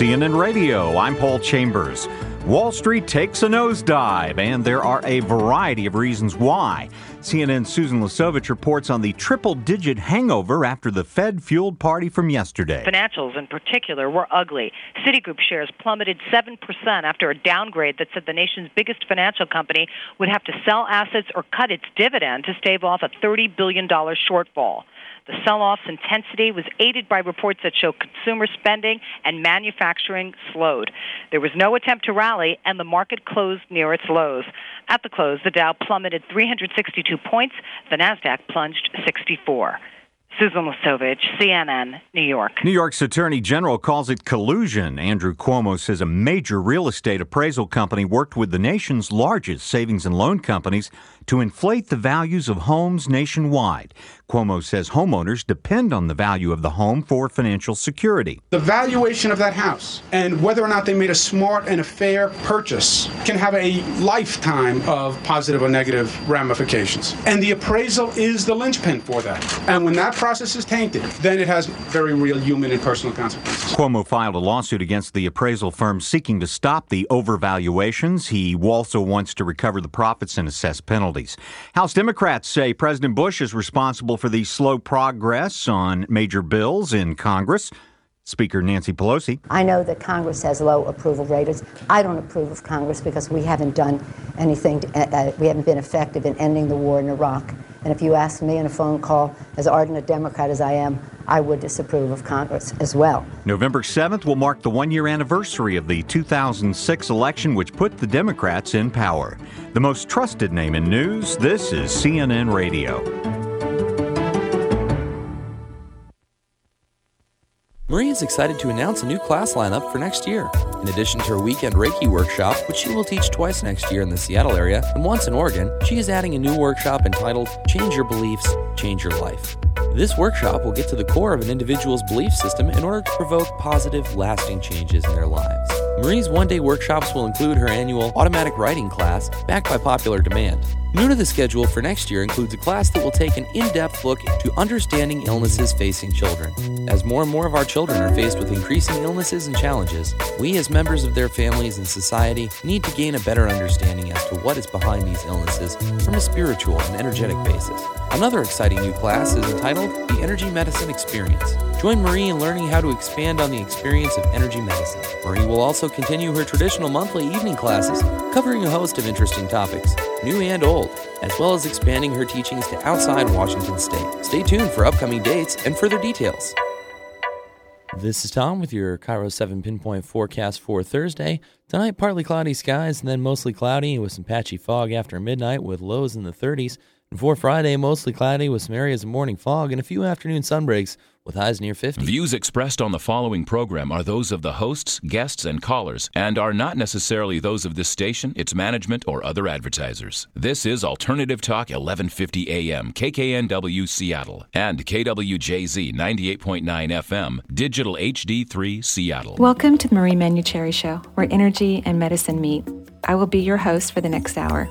CNN Radio. I'm Paul Chambers. Wall Street takes a nosedive, and there are a variety of reasons why. CNN's Susan Lisovicz reports on the triple digit hangover after the Fed fueled party from yesterday. Financials, in particular, were ugly. Citigroup shares plummeted 7% after a downgrade that said the nation's biggest financial company would have to sell assets or cut its dividend to stave off a $30 billion shortfall. The sell off's intensity was aided by reports that show consumer spending and manufacturing slowed. There was no attempt to rally, and the market closed near its lows. At the close, the Dow plummeted 362 points, the NASDAQ plunged 64. Susan Lisovicz, CNN, New York. New York's Attorney General calls it collusion. Andrew Cuomo says a major real estate appraisal company worked with the nation's largest savings and loan companies to inflate the values of homes nationwide. Cuomo says homeowners depend on the value of the home for financial security. The valuation of that house and whether or not they made a smart and a fair purchase can have a lifetime of positive or negative ramifications. And the appraisal is the linchpin for that. And when that process is tainted, then it has very real human and personal consequences. Cuomo filed a lawsuit against the appraisal firm seeking to stop the overvaluations. He also wants to recover the profits and assess penalties. House Democrats say President Bush is responsible for the slow progress on major bills in Congress. Speaker Nancy Pelosi. I know that Congress has low approval ratings. I don't approve of Congress because we haven't done anything, to, uh, uh, we haven't been effective in ending the war in Iraq. And if you ask me in a phone call, as ardent a Democrat as I am, I would disapprove of Congress as well. November 7th will mark the one year anniversary of the 2006 election, which put the Democrats in power. The most trusted name in news, this is CNN Radio. Marie is excited to announce a new class lineup for next year. In addition to her weekend Reiki workshop, which she will teach twice next year in the Seattle area and once in Oregon, she is adding a new workshop entitled Change Your Beliefs, Change Your Life. This workshop will get to the core of an individual's belief system in order to provoke positive, lasting changes in their lives. Marie's one day workshops will include her annual automatic writing class, backed by popular demand. New to the schedule for next year includes a class that will take an in depth look to understanding illnesses facing children. As more and more of our children are faced with increasing illnesses and challenges, we as members of their families and society need to gain a better understanding as to what is behind these illnesses from a spiritual and energetic basis. Another exciting new class is entitled The Energy Medicine Experience. Join Marie in learning how to expand on the experience of energy medicine. Marie will also continue her traditional monthly evening classes, covering a host of interesting topics, new and old, as well as expanding her teachings to outside Washington State. Stay tuned for upcoming dates and further details. This is Tom with your KIRO 7 pinpoint forecast for Thursday. Tonight, partly cloudy skies and then mostly cloudy with some patchy fog after midnight with lows in the 30s. And for Friday, mostly cloudy with some areas of morning fog and a few afternoon sunbreaks with highs near 50. Views expressed on the following program are those of the hosts, guests, and callers, and are not necessarily those of this station, its management, or other advertisers. This is Alternative Talk 1150 AM, KKNW Seattle, and KWJZ 98.9 FM, Digital HD3 Seattle. Welcome to the Marie Manuchehri Show, where energy and medicine meet. I will be your host for the next hour.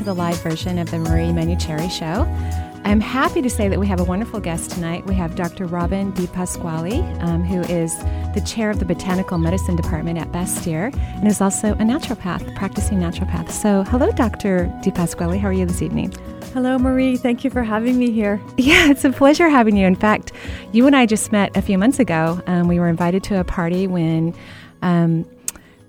To the live version of the Marie Manuchehri Show. I'm happy to say that we have a wonderful guest tonight. We have Dr. Robin DiPasquale, um, who is the chair of the Botanical Medicine Department at Bastyr and is also a naturopath, practicing naturopath. So, hello, Dr. DiPasquale. How are you this evening? Hello, Marie. Thank you for having me here. Yeah, it's a pleasure having you. In fact, you and I just met a few months ago. Um, we were invited to a party when um,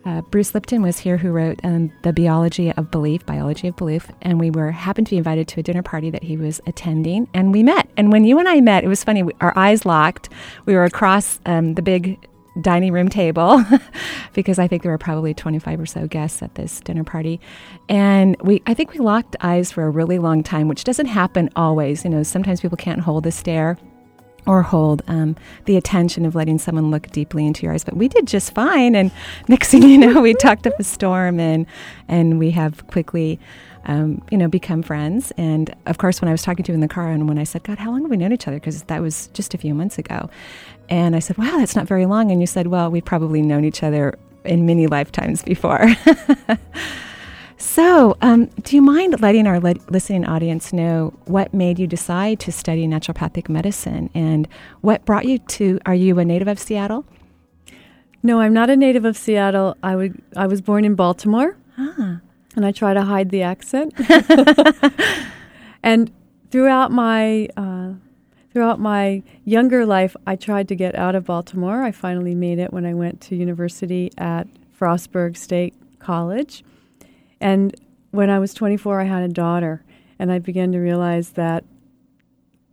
uh, Bruce Lipton was here, who wrote um, the Biology of Belief, Biology of Belief, and we were happened to be invited to a dinner party that he was attending, and we met. And when you and I met, it was funny. We, our eyes locked. We were across um, the big dining room table because I think there were probably 25 or so guests at this dinner party. And we I think we locked eyes for a really long time, which doesn't happen always. You know, sometimes people can't hold a stare or hold um, the attention of letting someone look deeply into your eyes. But we did just fine. And next thing you know, we talked up a storm and and we have quickly um, you know, become friends. And of course, when I was talking to you in the car and when I said, God, how long have we known each other? Because that was just a few months ago. And I said, wow, that's not very long. And you said, well, we've probably known each other in many lifetimes before. so, um, do you mind letting our le- listening audience know what made you decide to study naturopathic medicine and what brought you to? Are you a native of Seattle? No, I'm not a native of Seattle. I, would, I was born in Baltimore. Ah and I try to hide the accent. and throughout my uh, throughout my younger life, I tried to get out of Baltimore. I finally made it when I went to university at Frostburg State College, and when I was 24, I had a daughter, and I began to realize that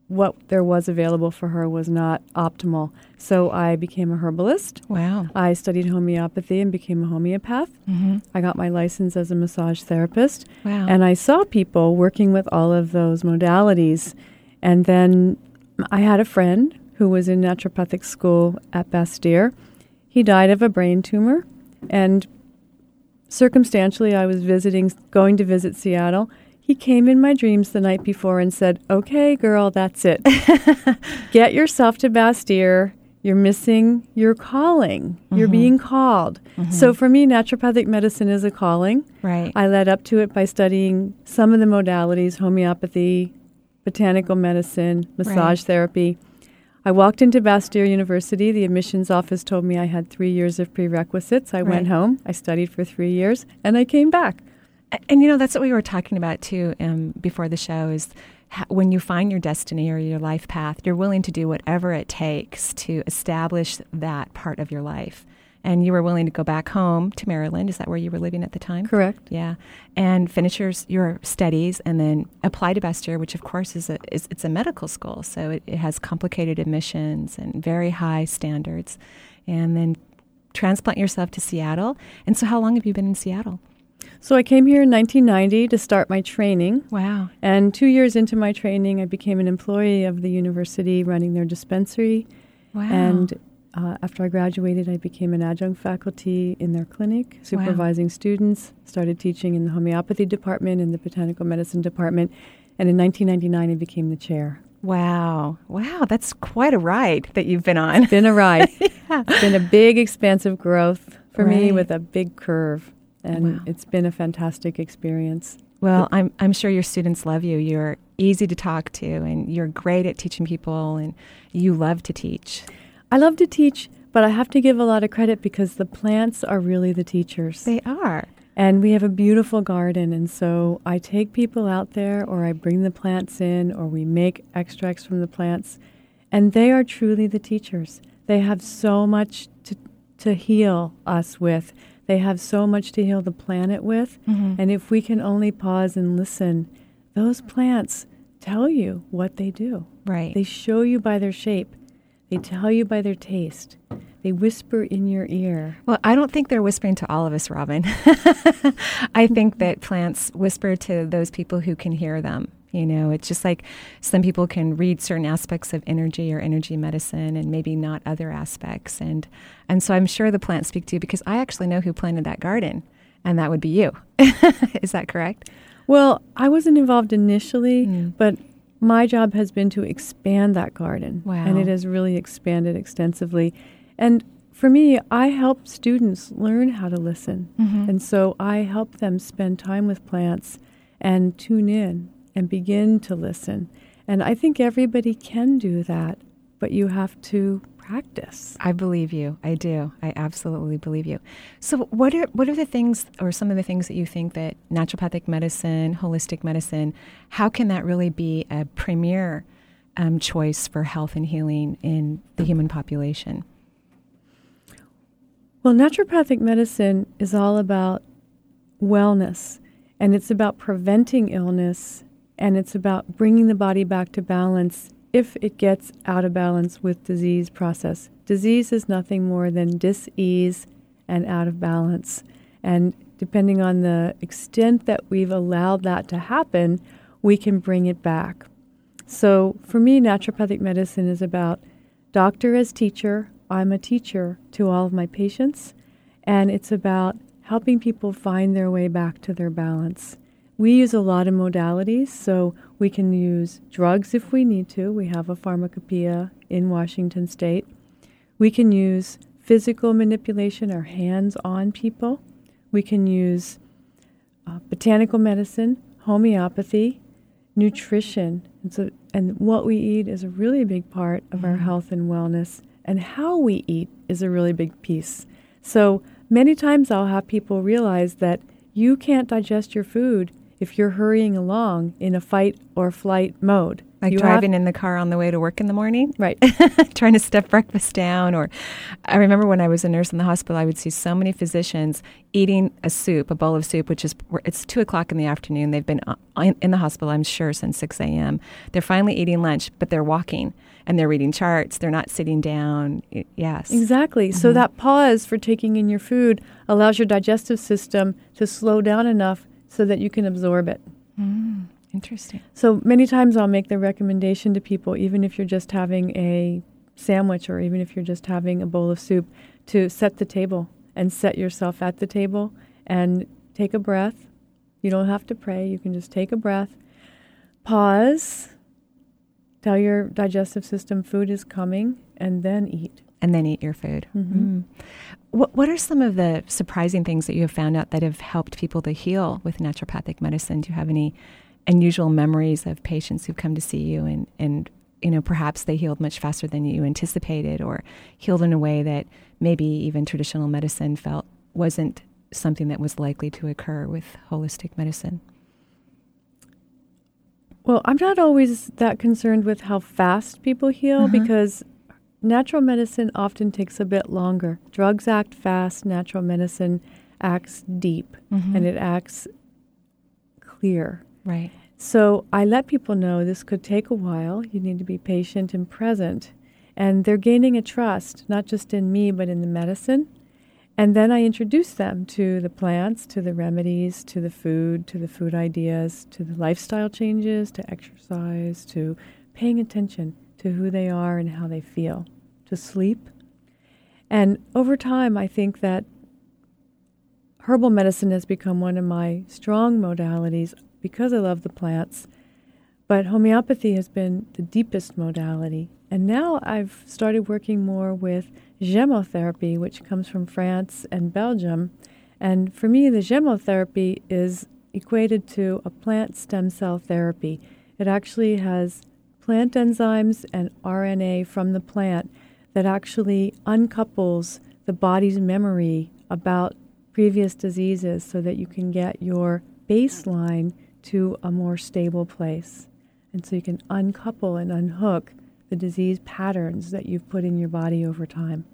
what there was available for her was not optimal. So I became a herbalist. Wow. I studied homeopathy and became a homeopath. Mm-hmm. I got my license as a massage therapist. Wow. And I saw people working with all of those modalities. And then I had a friend who was in naturopathic school at Bastyr. He died of a brain tumor. And circumstantially, I was visiting, going to visit Seattle he came in my dreams the night before and said, Okay, girl, that's it. Get yourself to Bastyr. You're missing your calling. Mm-hmm. You're being called. Mm-hmm. So for me, naturopathic medicine is a calling. Right. I led up to it by studying some of the modalities homeopathy, botanical medicine, massage right. therapy. I walked into Bastyr University. The admissions office told me I had three years of prerequisites. I right. went home. I studied for three years, and I came back. And you know, that's what we were talking about too um, before the show is when you find your destiny or your life path, you're willing to do whatever it takes to establish that part of your life. And you were willing to go back home to Maryland. Is that where you were living at the time? Correct. Yeah, and finish your, your studies, and then apply to Bastyr, which of course is a is, it's a medical school, so it, it has complicated admissions and very high standards. And then transplant yourself to Seattle. And so, how long have you been in Seattle? So I came here in 1990 to start my training. Wow. And two years into my training, I became an employee of the university running their dispensary. Wow. And uh, after I graduated, I became an adjunct faculty in their clinic, supervising wow. students, started teaching in the homeopathy department and the botanical medicine department. And in 1999, I became the chair. Wow. Wow. That's quite a ride that you've been on. It's been a ride. yeah. It's been a big, expansive growth for right. me with a big curve and wow. it's been a fantastic experience. Well, I'm I'm sure your students love you. You're easy to talk to, and you're great at teaching people, and you love to teach. I love to teach, but I have to give a lot of credit because the plants are really the teachers. They are. And we have a beautiful garden, and so I take people out there, or I bring the plants in, or we make extracts from the plants, and they are truly the teachers. They have so much to, to heal us with. They have so much to heal the planet with. Mm-hmm. And if we can only pause and listen, those plants tell you what they do. Right. They show you by their shape, they tell you by their taste. They whisper in your ear. Well, I don't think they're whispering to all of us, Robin. I think that plants whisper to those people who can hear them. You know, it's just like some people can read certain aspects of energy or energy medicine and maybe not other aspects. And and so I'm sure the plants speak to you because I actually know who planted that garden, and that would be you. Is that correct? Well, I wasn't involved initially, mm. but my job has been to expand that garden. Wow. And it has really expanded extensively. And for me, I help students learn how to listen. Mm-hmm. And so I help them spend time with plants and tune in and begin to listen. And I think everybody can do that, but you have to practice. I believe you. I do. I absolutely believe you. So what are what are the things or some of the things that you think that naturopathic medicine, holistic medicine, how can that really be a premier um, choice for health and healing in the human population? Well, naturopathic medicine is all about wellness and it's about preventing illness and it's about bringing the body back to balance if it gets out of balance with disease process. Disease is nothing more than dis-ease and out of balance. And depending on the extent that we've allowed that to happen, we can bring it back. So for me, naturopathic medicine is about doctor as teacher. I'm a teacher to all of my patients, and it's about helping people find their way back to their balance. We use a lot of modalities, so we can use drugs if we need to. We have a pharmacopoeia in Washington state. We can use physical manipulation or hands on people. We can use uh, botanical medicine, homeopathy, nutrition. And, so, and what we eat is a really big part of our mm-hmm. health and wellness, and how we eat is a really big piece. So many times I'll have people realize that you can't digest your food if you're hurrying along in a fight or flight mode. Like driving have, in the car on the way to work in the morning? Right. Trying to step breakfast down. Or I remember when I was a nurse in the hospital, I would see so many physicians eating a soup, a bowl of soup, which is, it's two o'clock in the afternoon. They've been uh, in the hospital, I'm sure, since 6 a.m. They're finally eating lunch, but they're walking and they're reading charts. They're not sitting down. Yes. Exactly. Mm-hmm. So that pause for taking in your food allows your digestive system to slow down enough so that you can absorb it. Mm, interesting. So many times I'll make the recommendation to people, even if you're just having a sandwich or even if you're just having a bowl of soup, to set the table and set yourself at the table and take a breath. You don't have to pray, you can just take a breath, pause, tell your digestive system food is coming, and then eat. And then eat your food. Mm-hmm. Mm. What, what are some of the surprising things that you have found out that have helped people to heal with naturopathic medicine? Do you have any unusual memories of patients who've come to see you and, and you know, perhaps they healed much faster than you anticipated or healed in a way that maybe even traditional medicine felt wasn't something that was likely to occur with holistic medicine? Well, I'm not always that concerned with how fast people heal uh-huh. because Natural medicine often takes a bit longer. Drugs act fast, natural medicine acts deep, mm-hmm. and it acts clear. Right. So I let people know this could take a while. You need to be patient and present. And they're gaining a trust, not just in me, but in the medicine. And then I introduce them to the plants, to the remedies, to the food, to the food ideas, to the lifestyle changes, to exercise, to paying attention to who they are and how they feel, to sleep. And over time, I think that herbal medicine has become one of my strong modalities because I love the plants. But homeopathy has been the deepest modality. And now I've started working more with gemmotherapy, which comes from France and Belgium. And for me, the gemmotherapy is equated to a plant stem cell therapy. It actually has plant enzymes and RNA from the plant that actually uncouples the body's memory about previous diseases so that you can get your baseline to a more stable place. And so you can uncouple and unhook the disease patterns that you've put in your body over time.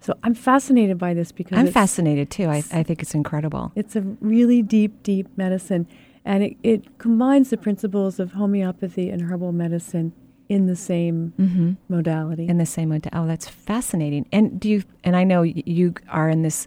So I'm fascinated by this because I'm fascinated too. I, I think it's incredible. It's a really deep, deep medicine. And it, it combines the principles of homeopathy and herbal medicine in the same mm-hmm. modality. In the same modality. Oh, that's fascinating. And do you? And I know you are in this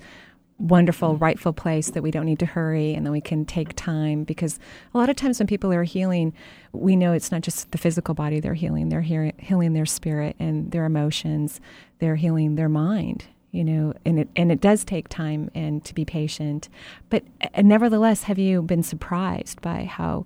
wonderful, rightful place that we don't need to hurry and that we can take time because a lot of times when people are healing, we know it's not just the physical body they're healing, they're healing their spirit and their emotions, they're healing their mind you know, and it and it does take time and to be patient. But nevertheless, have you been surprised by how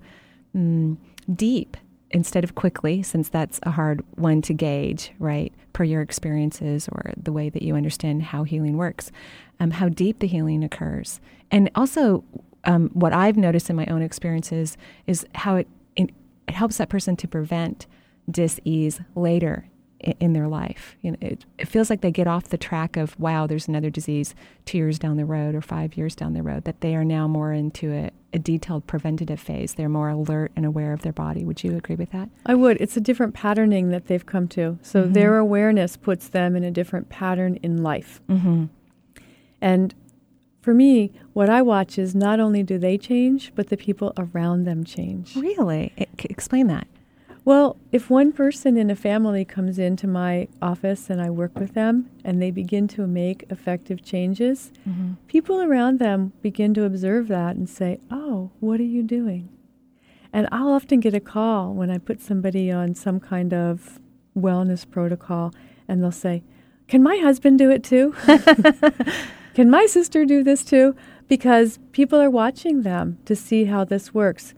mm, deep, instead of quickly, since that's a hard one to gauge, right, per your experiences or the way that you understand how healing works, um, how deep the healing occurs, and also um, what I've noticed in my own experiences is how it it, it helps that person to prevent dis-ease later in their life. You know, it, it, feels like they get off the track of, wow, there's another disease two years down the road or five years down the road, that they are now more into a, a detailed preventative phase. They're more alert and aware of their body. Would you agree with that? I would. It's a different patterning that they've come to. So mm-hmm. their awareness puts them in a different pattern in life. Mm-hmm. And for me, what I watch is not only do they change, but the people around them change. Really? explain that. Well, if one person in a family comes into my office and I work with them and they begin to make effective changes, mm-hmm. people around them begin to observe that and say, Oh, what are you doing? And I'll often get a call when I put somebody on some kind of wellness protocol and they'll say, Can my husband do it too? Can my sister do this too? Because people are watching them to see how this works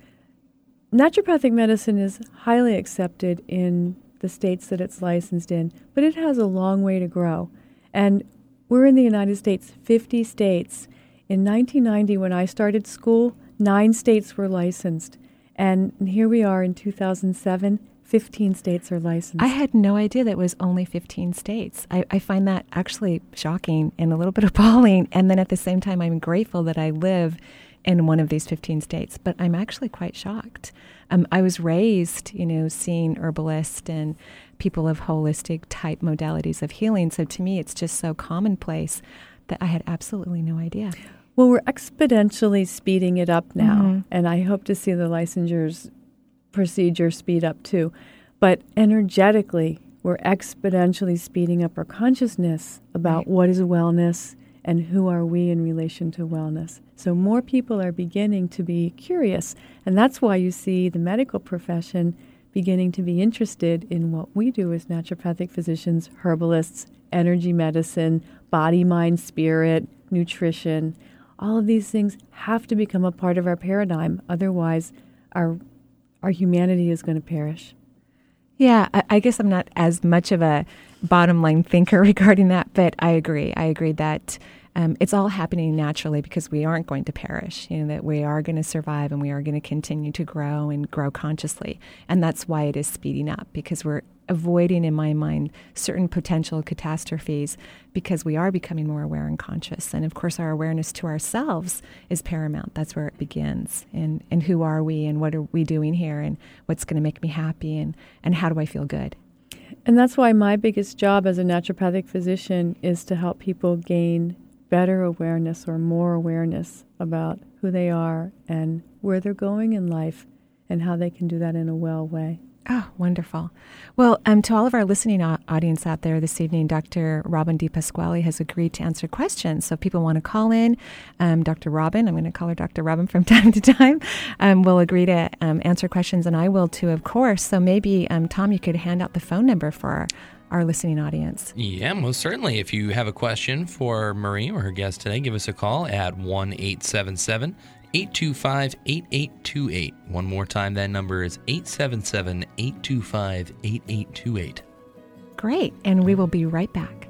naturopathic medicine is highly accepted in the states that it's licensed in, but it has a long way to grow. And we're in the United States, 50 states. In 1990, when I started school, nine states were licensed. And here we are in 2007, 15 states are licensed. I had no idea that it was only 15 states. I, I, find that actually shocking and a little bit appalling. And then at the same time, I'm grateful that I live in one of these 15 states, but I'm actually quite shocked. Um, I was raised, you know, seeing herbalists and people of holistic type modalities of healing. So to me, it's just so commonplace that I had absolutely no idea. Well, we're exponentially speeding it up now, mm-hmm. and I hope to see the licensures procedure speed up too. But energetically, we're exponentially speeding up our consciousness about right. what is wellness and who are we in relation to wellness. So more people are beginning to be curious, and that's why you see the medical profession beginning to be interested in what we do as naturopathic physicians, herbalists, energy medicine, body, mind, spirit, nutrition. All of these things have to become a part of our paradigm. Otherwise, our, our humanity is going to perish. Yeah, I, I guess I'm not as much of a bottom line thinker regarding that, but I agree. I agree that um, it's all happening naturally because we aren't going to perish. You know that we are going to survive and we are going to continue to grow and grow consciously, and that's why it is speeding up because we're avoiding, in my mind, certain potential catastrophes because we are becoming more aware and conscious. And of course, our awareness to ourselves is paramount. That's where it begins. And and who are we and what are we doing here and what's going to make me happy and and how do I feel good. And that's why my biggest job as a naturopathic physician is to help people gain better awareness or more awareness about who they are and where they're going in life and how they can do that in a well way. Oh, wonderful. Well, um, to all of our listening audience out there this evening, Dr. Robin DiPasquale has agreed to answer questions. So if people want to call in, um, Dr. Robin, I'm going to call her Dr. Robin from time to time, um, will agree to um, answer questions, and I will too, of course. So maybe, um, Tom, you could hand out the phone number for our, listening audience. Yeah, most certainly. If you have a question for Marie or her guest today, give us a call at 1 877 825 8828. One more time, that number is 877 825 8828. Great, and we will be right back.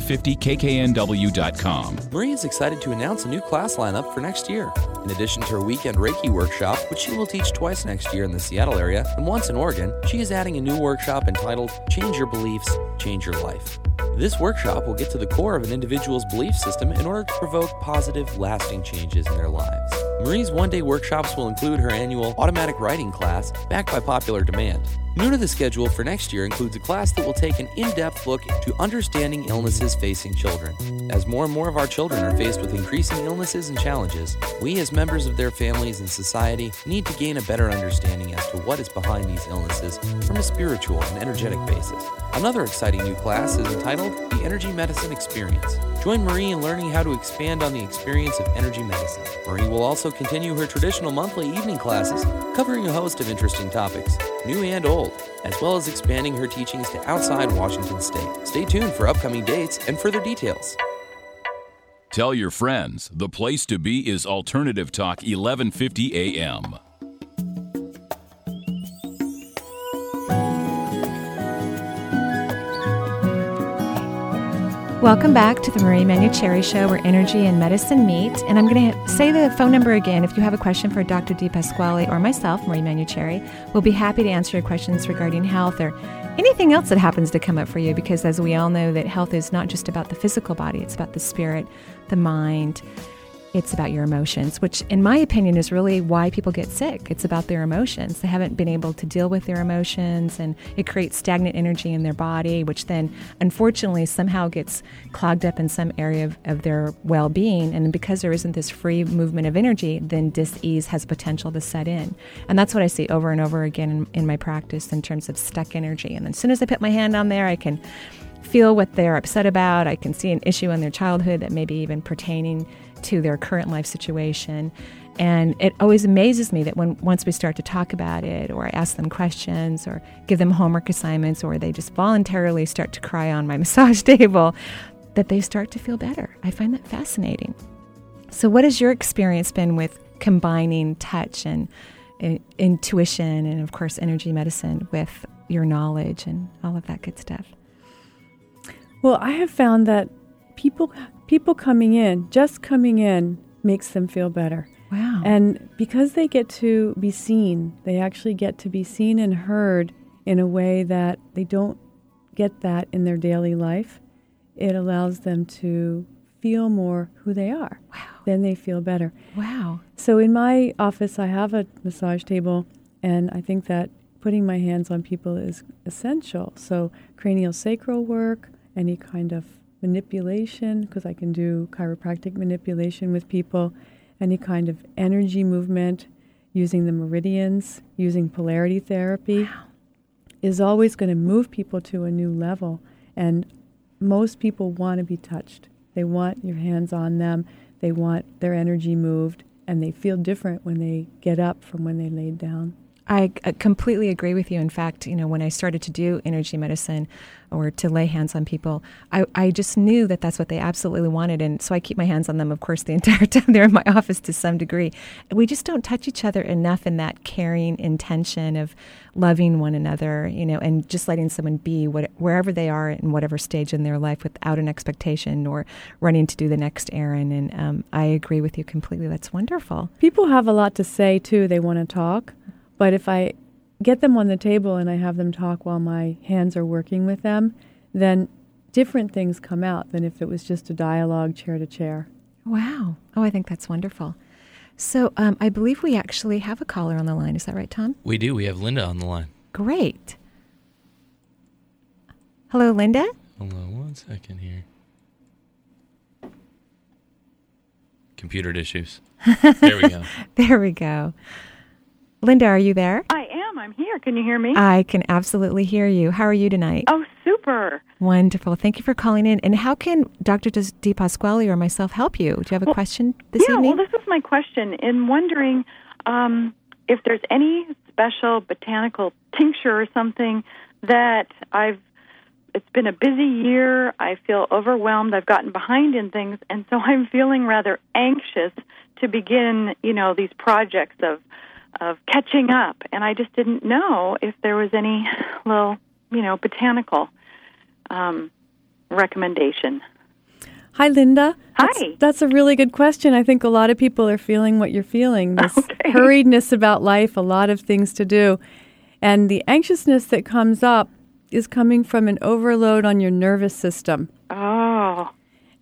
1150kknw.com. Marie is excited to announce a new class lineup for next year. In addition to her weekend Reiki workshop, which she will teach twice next year in the Seattle area and once in Oregon, she is adding a new workshop entitled Change Your Beliefs, Change Your Life. This workshop will get to the core of an individual's belief system in order to provoke positive, lasting changes in their lives. Marie's one day workshops will include her annual automatic writing class, backed by popular demand. New to the schedule for next year includes a class that will take an in depth look into understanding illnesses facing children. As more and more of our children are faced with increasing illnesses and challenges, we as members of their families and society need to gain a better understanding as to what is behind these illnesses from a spiritual and energetic basis. Another exciting new class is entitled The Energy Medicine Experience. Join Marie in learning how to expand on the experience of energy medicine. Marie will also continue her traditional monthly evening classes covering a host of interesting topics, new and old as well as expanding her teachings to outside Washington state. Stay tuned for upcoming dates and further details. Tell your friends the place to be is Alternative Talk 1150 AM. Welcome back to the Marie Manuchehri Show, where energy and medicine meet. And I'm going to say the phone number again. If you have a question for Dr. DiPasquale or myself, Marie Manuchehri, we'll be happy to answer your questions regarding health or anything else that happens to come up for you. Because as we all know, that health is not just about the physical body; it's about the spirit, the mind, it's about your emotions, which, in my opinion, is really why people get sick. It's about their emotions. They haven't been able to deal with their emotions, and it creates stagnant energy in their body, which then, unfortunately, somehow gets clogged up in some area of, of their well being. And because there isn't this free movement of energy, then dis ease has potential to set in. And that's what I see over and over again in, in my practice in terms of stuck energy. And as soon as I put my hand on there, I can feel what they're upset about. I can see an issue in their childhood that may be even pertaining to their current life situation. And it always amazes me that when once we start to talk about it, or I ask them questions, or give them homework assignments, or they just voluntarily start to cry on my massage table, that they start to feel better. I find that fascinating. So, what has your experience been with combining touch and intuition, and of course, energy medicine with your knowledge and all of that good stuff? Well, I have found that people people coming in, just coming in, makes them feel better. Wow. And because they get to be seen, they actually get to be seen and heard in a way that they don't get that in their daily life. It allows them to feel more who they are. Wow. Then they feel better. Wow. So in my office, I have a massage table, and I think that putting my hands on people is essential. So cranial sacral work, any kind of manipulation, because I can do chiropractic manipulation with people, any kind of energy movement, using the meridians, using polarity therapy, wow. is always going to move people to a new level. And most people want to be touched. They want your hands on them, they want their energy moved, and they feel different when they get up from when they laid down. I completely agree with you. In fact, you know, when I started to do energy medicine or to lay hands on people, I, I just knew that that's what they absolutely wanted. And so I keep my hands on them, of course, the entire time they're in my office to some degree. We just don't touch each other enough in that caring intention of loving one another, you know, and just letting someone be what, wherever they are in whatever stage in their life without an expectation or running to do the next errand. And um, I agree with you completely. That's wonderful. People have a lot to say, too. They want to talk. But if I get them on the table and I have them talk while my hands are working with them, then different things come out than if it was just a dialogue chair to chair. Wow. Oh, I think that's wonderful. So um, I believe we actually have a caller on the line. Is that right, Tom? We do. We have Linda on the line. Great. Hello, Linda. Hold on one second here. Computer issues. There we go. there we go. Linda, are you there? I am. I'm here. Can you hear me? I can absolutely hear you. How are you tonight? Oh, super. Wonderful. Thank you for calling in. And how can Dr. DiPasquale or myself help you? Do you have a well, question this yeah, evening? well, this is my question. In wondering um, if there's any special botanical tincture or something that I've. It's been a busy year. I feel overwhelmed. I've gotten behind in things, and so I'm feeling rather anxious to begin. You know, these projects of of catching up, and I just didn't know if there was any little, you know, botanical um, recommendation. Hi, Linda. Hi. That's, that's, a really good question. I think a lot of people are feeling what you're feeling this okay. hurriedness about life, a lot of things to do. And the anxiousness that comes up is coming from an overload on your nervous system. Oh.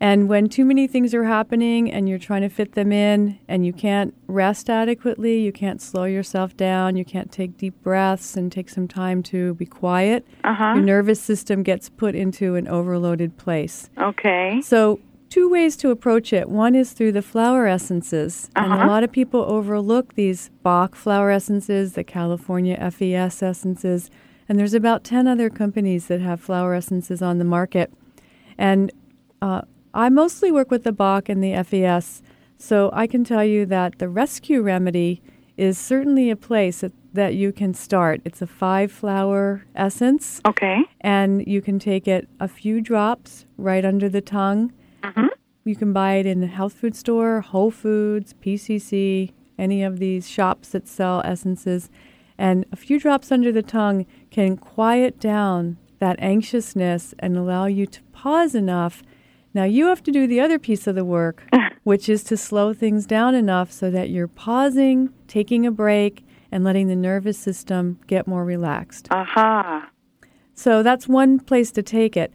And when too many things are happening and you're trying to fit them in and you can't rest adequately, you can't slow yourself down, you can't take deep breaths and take some time to be quiet, uh-huh. your nervous system gets put into an overloaded place. Okay. So, two ways to approach it. One is through the flower essences. Uh-huh. And a lot of people overlook these Bach flower essences, the California FES essences, and there's about 10 other companies that have flower essences on the market. And uh, I mostly work with the Bach and the FES, so I can tell you that the rescue remedy is certainly a place. It, that you can start. It's a five flower essence. Okay. And you can take it a few drops right under the tongue. Mm-hmm. You can buy it in the health food store, Whole Foods, PCC, any of these shops that sell essences. And a few drops under the tongue can quiet down that anxiousness and allow you to pause enough. Now, you have to do the other piece of the work, which is to slow things down enough so that you're pausing, taking a break, and letting the nervous system get more relaxed. Aha. So that's one place to take it.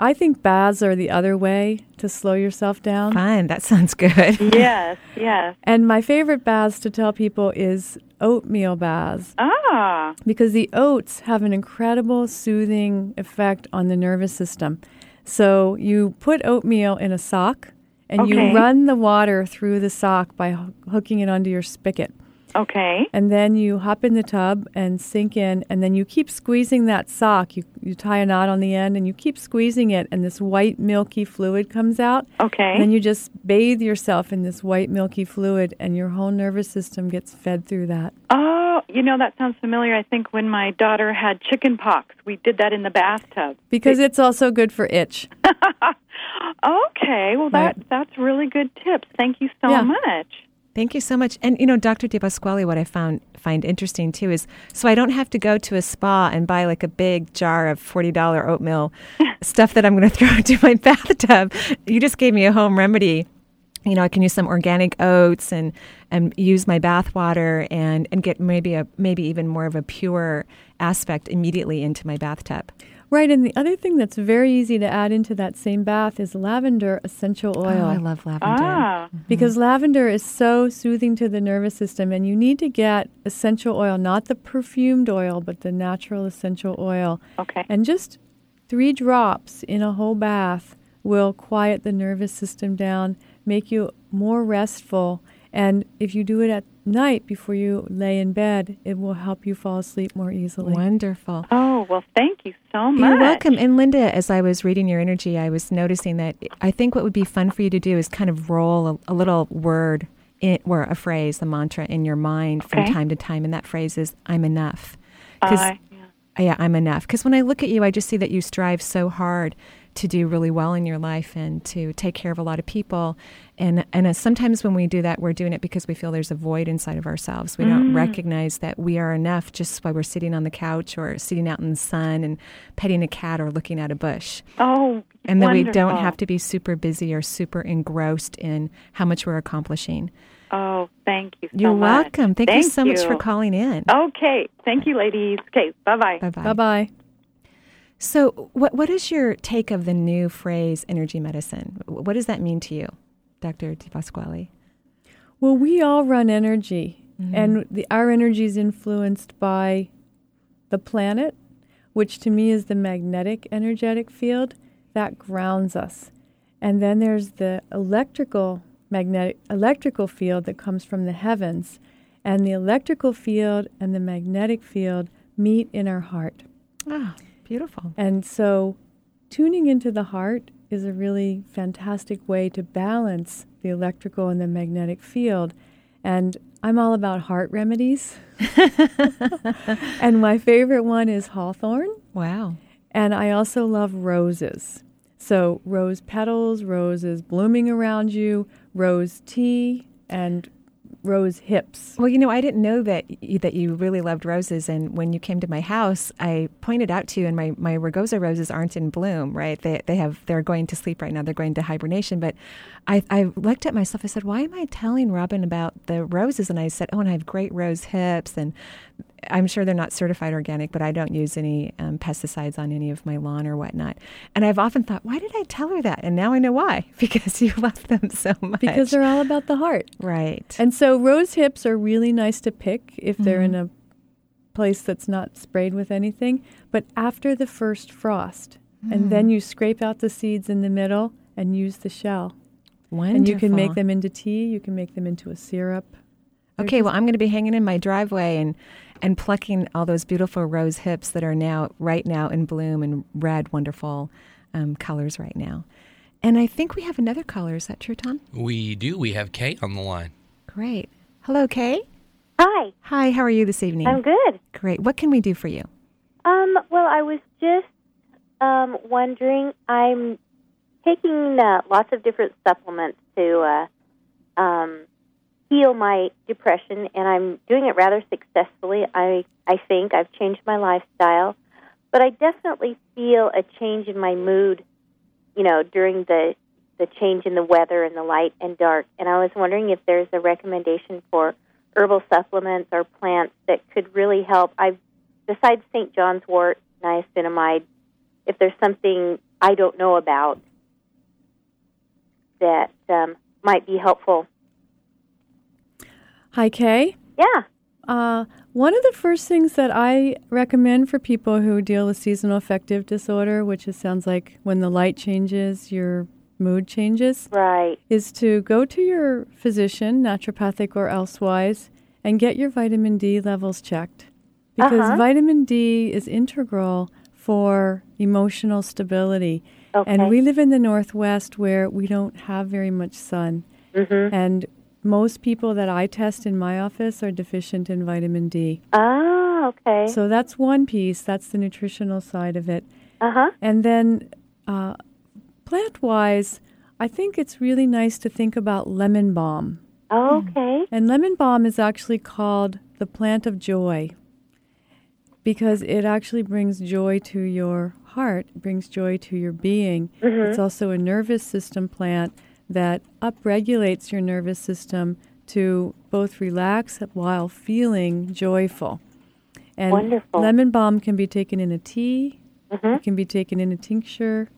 I think baths are the other way to slow yourself down. Fine, that sounds good. yes, yes. And my favorite baths to tell people is oatmeal baths. Ah. Because the oats have an incredible soothing effect on the nervous system. So you put oatmeal in a sock and Okay. you run the water through the sock by hooking it onto your spigot. Okay. And then you hop in the tub and sink in, and then you keep squeezing that sock. You, you tie a knot on the end and you keep squeezing it, and this white milky fluid comes out. Okay. And then you just bathe yourself in this white milky fluid, and your whole nervous system gets fed through that. Oh, you know that sounds familiar. I think when my daughter had chicken pox, we did that in the bathtub. Because it's also good for itch. Okay, well that Right. that's really good tips. Thank you so Yeah. much. Thank you so much. And you know, Dr. DiPasquale, what I found find interesting too is so I don't have to go to a spa and buy like a big jar of forty dollar oatmeal stuff that I'm going to throw into my bathtub. You just gave me a home remedy. You know, I can use some organic oats and and use my bath water and and get maybe a maybe even more of a pure aspect immediately into my bathtub. Right, and the other thing that's very easy to add into that same bath is lavender essential oil. Oh, I love lavender. Ah. Because lavender is so soothing to the nervous system, and you need to get essential oil, not the perfumed oil, but the natural essential oil. Okay. And just three drops in a whole bath will quiet the nervous system down, make you more restful. And if you do it at night before you lay in bed, it will help you fall asleep more easily. Wonderful. Oh, well, thank you so much. You're welcome. And Linda, as I was reading your energy, I was noticing that I think what would be fun for you to do is kind of roll a, a little word in, or a phrase, a mantra in your mind from time to time. And that phrase is, I'm enough. 'Cause- I- yeah, I'm enough. Because when I look at you, I just see that you strive so hard to do really well in your life and to take care of a lot of people. And and uh, sometimes when we do that, we're doing it because we feel there's a void inside of ourselves. We don't Mm. recognize that we are enough just while we're sitting on the couch or sitting out in the sun and petting a cat or looking at a bush. Oh, And that we don't have to be super busy or super engrossed in how much we're accomplishing. Oh, thank you so You're much. welcome. Thank, you so much for calling in. Okay. Thank you, ladies. Okay. Bye bye. Bye bye. Bye bye. So, what what is your take of the new phrase energy medicine? What does that mean to you, Dr. DiPasquale? Well, we all run energy, Mhm. and the, our energy is influenced by the planet, which to me is the magnetic energetic field that grounds us. And then there's the electrical magnetic electrical field that comes from the heavens, and the electrical field and the magnetic field meet in our heart. Ah, beautiful. And so tuning into the heart is a really fantastic way to balance the electrical and the magnetic field. And I'm all about heart remedies. and my favorite one is hawthorn. Wow. And I also love roses. So, rose petals, roses blooming around you, rose tea, and rose hips. Well, you know, I didn't know that y- that you really loved roses, and when you came to my house, I pointed out to you, and my my Rugosa roses aren't in bloom, right? They they have they're going to sleep right now. They're going to hibernation. But I I looked at myself. I said, why am I telling Robin about the roses? And I said, oh, and I have great rose hips, and I'm sure they're not certified organic, but I don't use any um, pesticides on any of my lawn or whatnot. And I've often thought, why did I tell her that? And now I know why. Because you love them so much. Because they're all about the heart. right. And so rose hips are really nice to pick if they're in Mhm. a place that's not sprayed with anything. But after the first frost, and then Mm. you scrape out the seeds in the middle and use the shell. And you can make them into tea, you can make them into a syrup. They're Okay, well, I'm going to be hanging in my driveway and and plucking all those beautiful rose hips that are now right now in bloom and red, wonderful um, colors right now. And I think we have another caller. Is that true, Tom? We do. We have Kay on the line. Great. Hello, Kay. Hi. Hi, how are you this evening? I'm good. Great. What can we do for you? Um, well, I was just um, wondering. I'm taking uh, lots of different supplements to uh, um, heal my depression, and I'm doing it rather successfully. I I think I've changed my lifestyle, but I definitely feel a change in my mood. You know, during the the change in the weather and the light and dark. And I was wondering if there's a recommendation for herbal supplements or plants that could really help. I, besides St. John's wort, niacinamide, if there's something I don't know about that um, might be helpful. Hi, Kay. Yeah. Uh, one of the first things that I recommend for people who deal with seasonal affective disorder, which is, sounds like when the light changes, your mood changes, right, is to go to your physician, naturopathic or elsewise, and get your vitamin D levels checked. Because Uh-huh. vitamin D is integral for emotional stability. Okay. And we live in the Northwest where we don't have very much sun. Mhm. And most people that I test in my office are deficient in vitamin D. Ah, okay. So that's one piece. That's the nutritional side of it. Uh huh. And then uh, plant wise, I think it's really nice to think about lemon balm. Okay. And lemon balm is actually called the plant of joy because it actually brings joy to your heart, brings joy to your being. Mhm. It's also a nervous system plant that upregulates your nervous system to both relax while feeling joyful. And Wonderful. lemon balm can be taken in a tea, mm-hmm. it can be taken in a tincture,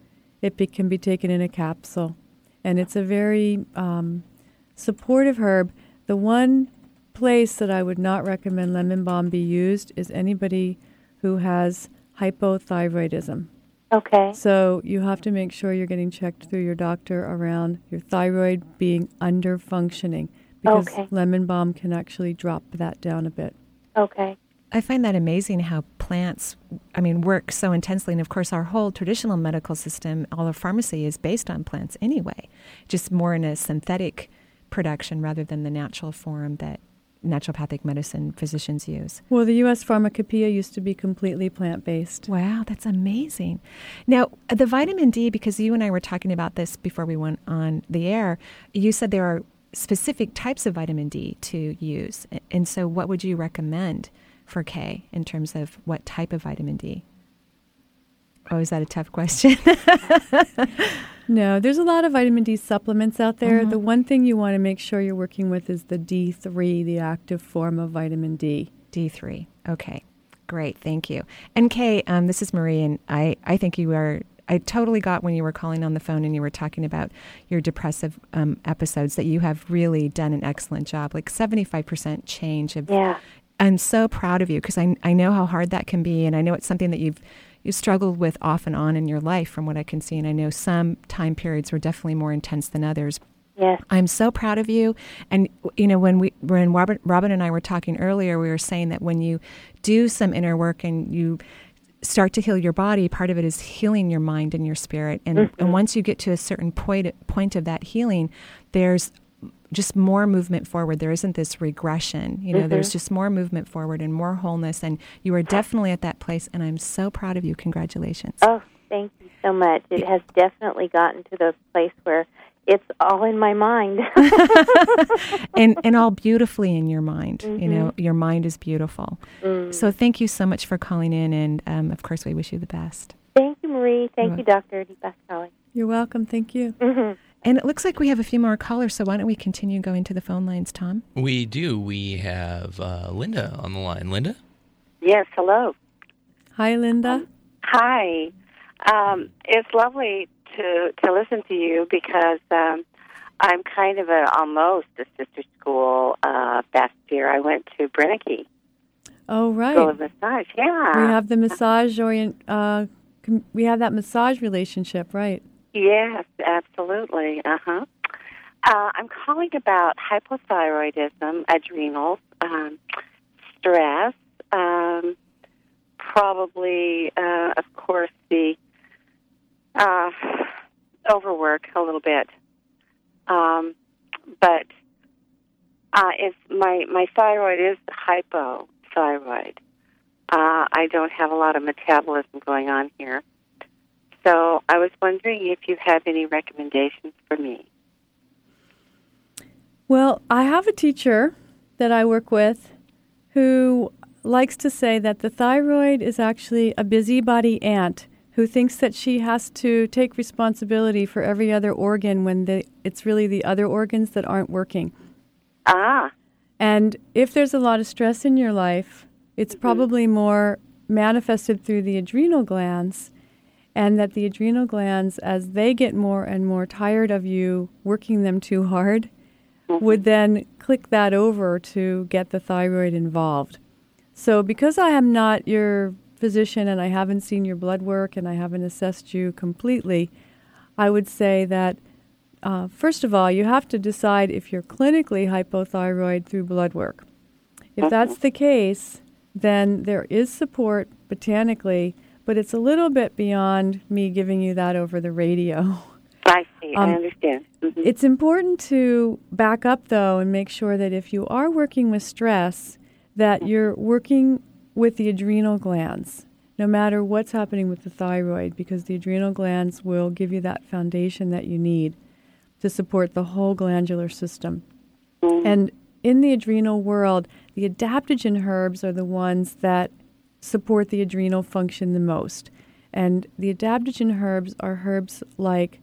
it be, can be taken in a capsule. And it's a very um, supportive herb. The one place that I would not recommend lemon balm be used is anybody who has hypothyroidism. Okay. So you have to make sure you're getting checked through your doctor around your thyroid being under functioning because Okay. lemon balm can actually drop that down a bit. Okay. I find that amazing how plants, I mean, work so intensely. And of course, our whole traditional medical system, all of pharmacy is based on plants anyway, just more in a synthetic production rather than the natural form that naturopathic medicine physicians use. Well, the U.S. Pharmacopoeia used to be completely plant based. Wow, that's amazing. Now, the vitamin D, because you and I were talking about this before we went on the air, you said there are specific types of vitamin D to use. And so, what would you recommend for K in terms of what type of vitamin D? Oh, is that a tough question? No, there's a lot of vitamin D supplements out there. Mhm. The one thing you want to make sure you're working with is the D3, the active form of vitamin D. D3. Okay, great. Thank you. And Kay, um, this is Marie, and I, I think you are. I totally got when you were calling on the phone and you were talking about your depressive um, episodes that you have really done an excellent job, like 75% change. Of, Yeah. I'm so proud of you because I, I know how hard that can be, and I know it's something that you've you struggled with off and on in your life, from what I can see. And I know some time periods were definitely more intense than others. Yes. I'm so proud of you. And you know, when we when Robin, Robin and I were talking earlier, we were saying that when you do some inner work and you start to heal your body, part of it is healing your mind and your spirit. And Mhm. and once you get to a certain point point of that healing, there's just more movement forward. There isn't this regression. You know, there's Mhm. just more movement forward and more wholeness. And you are definitely at that place. And I'm so proud of you. Congratulations. Oh, thank you so much. It has definitely gotten to the place where it's all in my mind. and and all beautifully in your mind. You know, your mind is beautiful. Mm. So thank you so much for calling in, and um, of course, we wish you the best. Thank you, Marie. Thank You're you, Dr. DiPasquale. You're welcome. Thank you. Mhm. And it looks like we have a few more callers, so why don't we continue going to the phone lines, Tom? We do. We have uh, Linda on the line. Linda? Yes, hello. Hi, Linda. Hi. Um, it's lovely to to listen to you because um, I'm kind of a almost a sister school uh, best year. I went to Brenneke Oh, right. School of Massage. Yeah. We have the massage orient. Uh, com- we have that massage relationship, right? Yes, absolutely. Uh-huh. Uh I'm calling about hypothyroidism, adrenals, um, stress, um, probably, uh, of course, the uh, overwork a little bit. Um, but Uh, it's my my thyroid is hypothyroid. Uh, I don't have a lot of metabolism going on here, so I was wondering if you have any recommendations for me. Well, I have a teacher that I work with who likes to say that the thyroid is actually a busybody ant who thinks that she has to take responsibility for every other organ when the, it's really the other organs that aren't working. Ah. And if there's a lot of stress in your life, it's Mm-hmm. probably more manifested through the adrenal glands, and that the adrenal glands, as they get more and more tired of you working them too hard, Mm-hmm. would then click that over to get the thyroid involved. So, because I am not your physician and I haven't seen your blood work and I haven't assessed you completely, I would say that uh, first of all, you have to decide if you're clinically hypothyroid through blood work. If that's the case, then there is support botanically, but it's a little bit beyond me giving you that over the radio. I see. Um, I understand. Mhm. It's important to back up though and make sure that if you are working with stress, that you're working with the adrenal glands, no matter what's happening with the thyroid, because the adrenal glands will give you that foundation that you need to support the whole glandular system. And in the adrenal world, the adaptogen herbs are the ones that support the adrenal function the most. And the adaptogen herbs are herbs like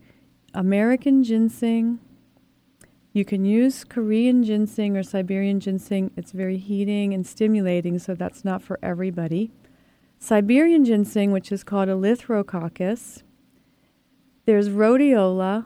American ginseng. You can use Korean ginseng or Siberian ginseng. It's very heating and stimulating, so that's not for everybody. Siberian ginseng, which is called Eleutherococcus. There's rhodiola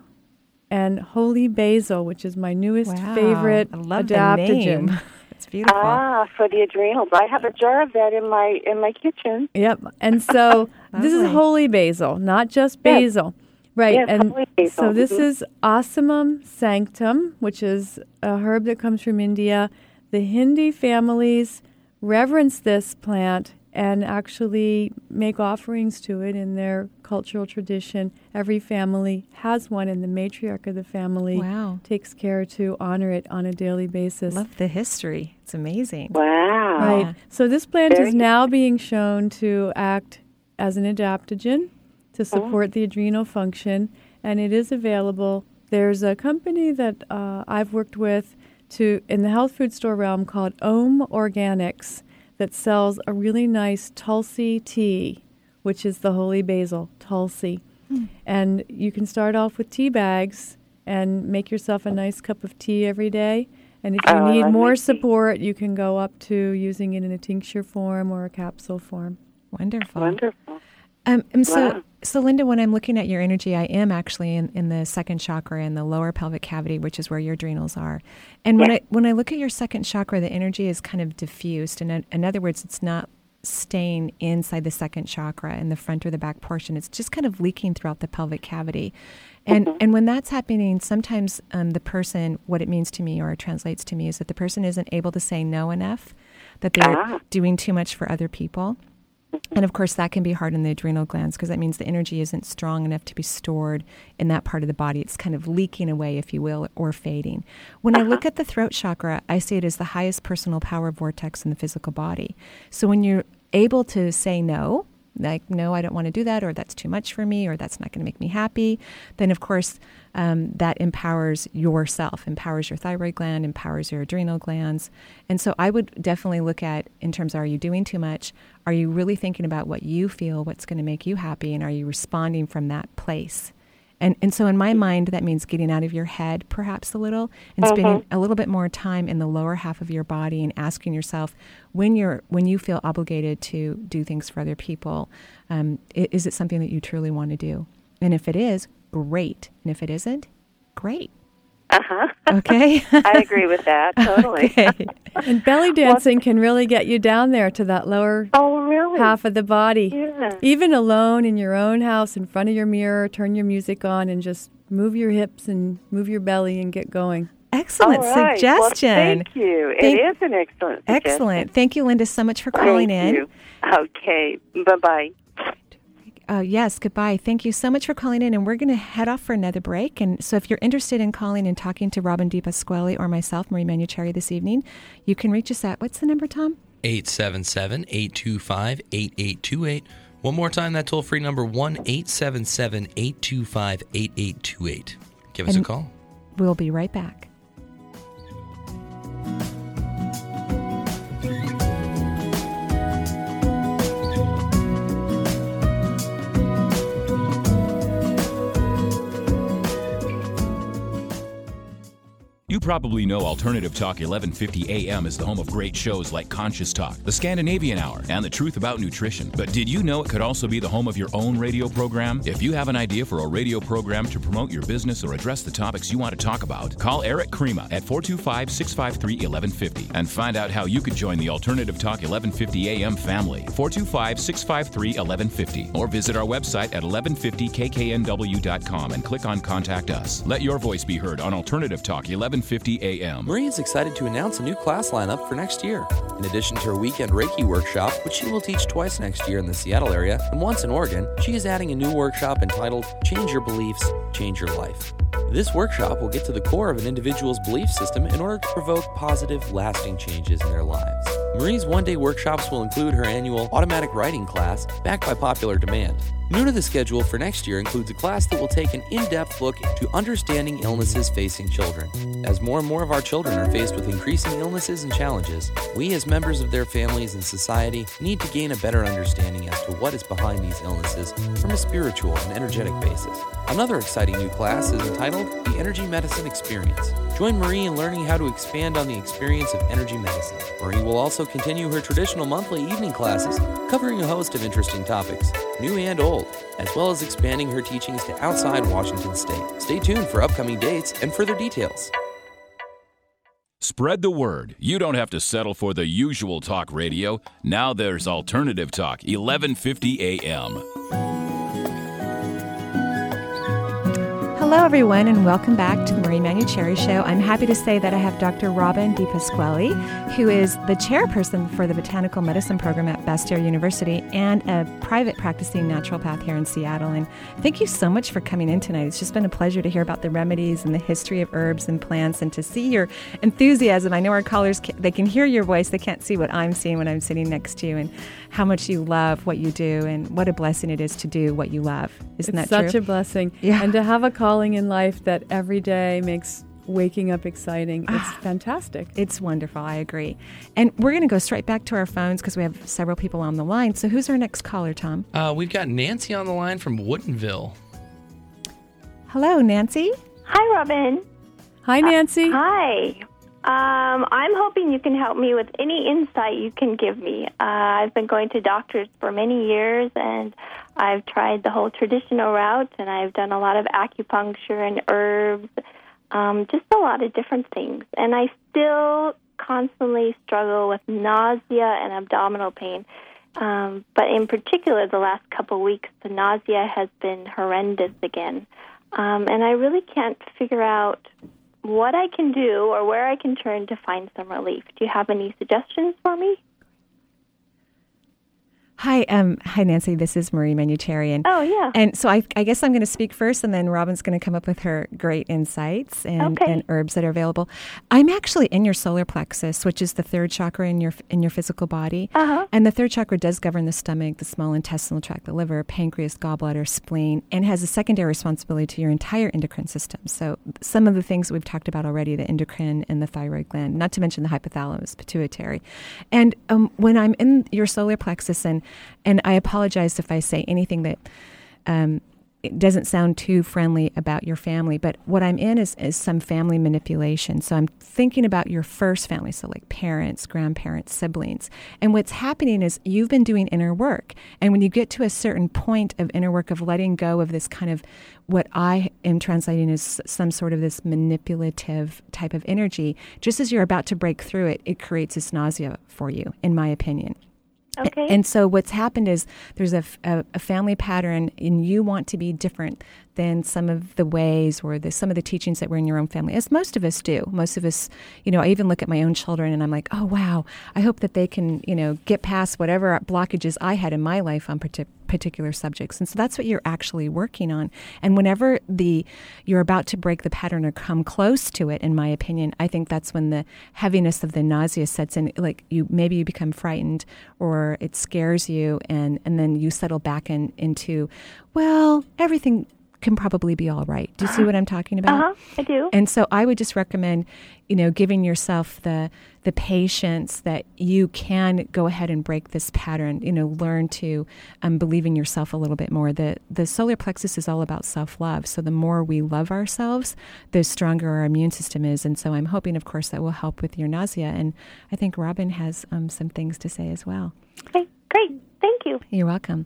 and holy basil, which is my newest Wow, favorite I love the adaptogen. name. Beautiful. Ah, for the adrenals. I have a jar of that in my in my kitchen. Yep. And so this is holy basil, not just Yes. basil. Right. Yes, and basil. so this Mhm. is Ocimum sanctum, which is a herb that comes from India. The Hindi families reverence this plant and actually make offerings to it in their cultural tradition. Every family has one, and the matriarch of the family Wow. takes care to honor it on a daily basis. Love the history. It's amazing. Wow. Right. So this plant Very is now being shown to act as an adaptogen to support the adrenal function, and it is available. There's a company that uh, I've worked with to in the health food store realm called Ohm Organics that sells a really nice Tulsi tea, which is the holy basil Tulsi. Hmm. And you can start off with tea bags and make yourself a nice cup of tea every day. And if you Oh, need more my tea. support, you can go up to using it in a tincture form or a capsule form. Wonderful. Wonderful. Um, and so, Wow. so Linda, when I'm looking at your energy, I am actually in, in the second chakra in the lower pelvic cavity, which is where your adrenals are. And when I when I look at your second chakra, the energy is kind of diffused. And in, in other words, it's not staying inside the second chakra in the front or the back portion. It's just kind of leaking throughout the pelvic cavity. And and when that's happening, sometimes um, the person, what it means to me or it translates to me, is that the person isn't able to say no enough, that they're Ah. doing too much for other people. And of course, that can be hard in the adrenal glands because that means the energy isn't strong enough to be stored in that part of the body. It's kind of leaking away, if you will, or fading. When I look uh-huh. at the throat chakra, I see it as the highest personal power vortex in the physical body. So when you're able to say no, like, no, I don't want to do that, or that's too much for me, or that's not going to make me happy, then of course um, that empowers yourself, empowers your thyroid gland, empowers your adrenal glands. And so I would definitely look at, in terms of are you doing too much? Are you really thinking about what you feel, what's going to make you happy, and are you responding from that place? And, and so in my mind, that means getting out of your head perhaps a little and spending a little bit more time in the lower half of your body and asking yourself when you're when you feel obligated to do things for other people, um, is it something that you truly want to do? And if it is, great. And if it isn't, great. Uh huh. Okay. I agree with that totally. Okay. And belly dancing can really get you down there to that lower Oh, really? half of the body. Yeah. Even alone in your own house, in front of your mirror, turn your music on and just move your hips and move your belly and get going. Excellent All right. suggestion. Well, thank you. Thank- it is an excellent suggestion. Excellent. Thank you, Linda, so much for calling Thank in. you. Okay. Bye bye. Uh, yes, goodbye. Thank you so much for calling in. And we're going to head off for another break. And so if you're interested in calling and talking to Robin DiPasquale or myself, Marie Manuchehri, this evening, you can reach us at what's the number, Tom? 877 825 8828. One more time, that toll free number 1 877 825 8828. Give us And a call. We'll be right back. You probably know Alternative Talk 1150 AM is the home of great shows like Conscious Talk, The Scandinavian Hour, and The Truth About Nutrition. But did you know it could also be the home of your own radio program? If you have an idea for a radio program to promote your business or address the topics you want to talk about, call Eric Krema at 425 653 1150 and find out how you could join the Alternative Talk 1150 AM family. 425 653 1150 or visit our website at 1150kknw.com and click on Contact Us. Let your voice be heard on Alternative Talk 1150 AM. Marie is excited to announce a new class lineup for next year. In addition to her weekend Reiki workshop, which she will teach twice next year in the Seattle area and once in Oregon, she is adding a new workshop entitled Change Your Beliefs, Change Your Life. This workshop will get to the core of an individual's belief system in order to provoke positive, lasting changes in their lives. Marie's one day workshops will include her annual automatic writing class, backed by popular demand. New to the schedule for next year includes a class that will take an in depth look to understanding illnesses facing children. As more and more of our children are faced with increasing illnesses and challenges, we as members of their families and society need to gain a better understanding as to what is behind these illnesses from a spiritual and energetic basis. Another exciting new class is entitled The Energy Medicine Experience. Join Marie in learning how to expand on the experience of energy medicine. Marie will also continue her traditional monthly evening classes, covering a host of interesting topics, new and old, as well as expanding her teachings to outside Washington state. Stay tuned for upcoming dates and further details. Spread the word. You don't have to settle for the usual talk radio. Now there's Alternative Talk, 1150 AM. Hello, everyone, and welcome back to the Marie Manuchehri Show. I'm happy to say that I have Dr. Robin DiPasquale, who is the chairperson for the Botanical Medicine Program at Bastyr University and a private practicing naturopath here in Seattle. And thank you so much for coming in tonight. It's just been a pleasure to hear about the remedies and the history of herbs and plants, and to see your enthusiasm. I know our callers can, they can hear your voice; they can't see what I'm seeing when I'm sitting next to you, and how much you love what you do, and what a blessing it is to do what you love. Isn't it's that such true? a blessing. Yeah. And to have a calling in life that every day makes waking up exciting. It's fantastic. It's wonderful. I agree. And we're going to go straight back to our phones because we have several people on the line. So who's our next caller, Tom? Uh, we've got Nancy on the line from Woodinville. Hello, Nancy. Hi, Robin. Hi, Nancy. Hi. Um, I'm hoping you can help me with any insight you can give me. Uh, I've been going to doctors for many years, and I've tried the whole traditional route, and I've done a lot of acupuncture and herbs, um, just a lot of different things. And I still constantly struggle with nausea and abdominal pain. Um, but in particular, the last couple of weeks, the nausea has been horrendous again. Um, and I really can't figure out what I can do or where I can turn to find some relief. Do you have any suggestions for me? Hi, um, hi, Nancy. This is Marie Manuchehri. And, Oh, yeah. And so I, I guess I'm going to speak first, and then Robin's going to come up with her great insights and, Okay. and herbs that are available. I'm actually in your solar plexus, which is the third chakra in your in your physical body. Uh-huh. And the third chakra does govern the stomach, the small intestinal tract, the liver, pancreas, gallbladder, spleen, and has a secondary responsibility to your entire endocrine system. So some of the things we've talked about already, the endocrine and the thyroid gland, not to mention the hypothalamus, pituitary. And um, when I'm in your solar plexus, and and I apologize if I say anything that um, it doesn't sound too friendly about your family, but what I'm in is, is some family manipulation. So I'm thinking about your first family, so like parents, grandparents, siblings. And what's happening is you've been doing inner work. And when you get to a certain point of inner work, of letting go of this kind of what I am translating as some sort of this manipulative type of energy, just as you're about to break through it, it creates this nausea for you, in my opinion. Okay. And so what's happened is there's a a family pattern, and you want to be different than some of the ways or the, some of the teachings that were in your own family, as most of us do. Most of us, you know, I even look at my own children and I'm like, oh, wow, I hope that they can, you know, get past whatever blockages I had in my life on partic- particular subjects. And so that's what you're actually working on. And whenever the you're about to break the pattern or come close to it, in my opinion, I think that's when the heaviness of the nausea sets in. Like you maybe you become frightened or it scares you and, and then you settle back in into, well, everything can probably be all right. Do you see what I'm talking about? Uh-huh, I do. And so I would just recommend, you know, giving yourself the the patience that you can go ahead and break this pattern. You know, learn to um, believe in yourself a little bit more. The the solar plexus is all about self love. So the more we love ourselves, the stronger our immune system is. And so I'm hoping, of course, that will help with your nausea. And I think Robin has um, some things to say as well. Okay, great. Thank you. You're welcome.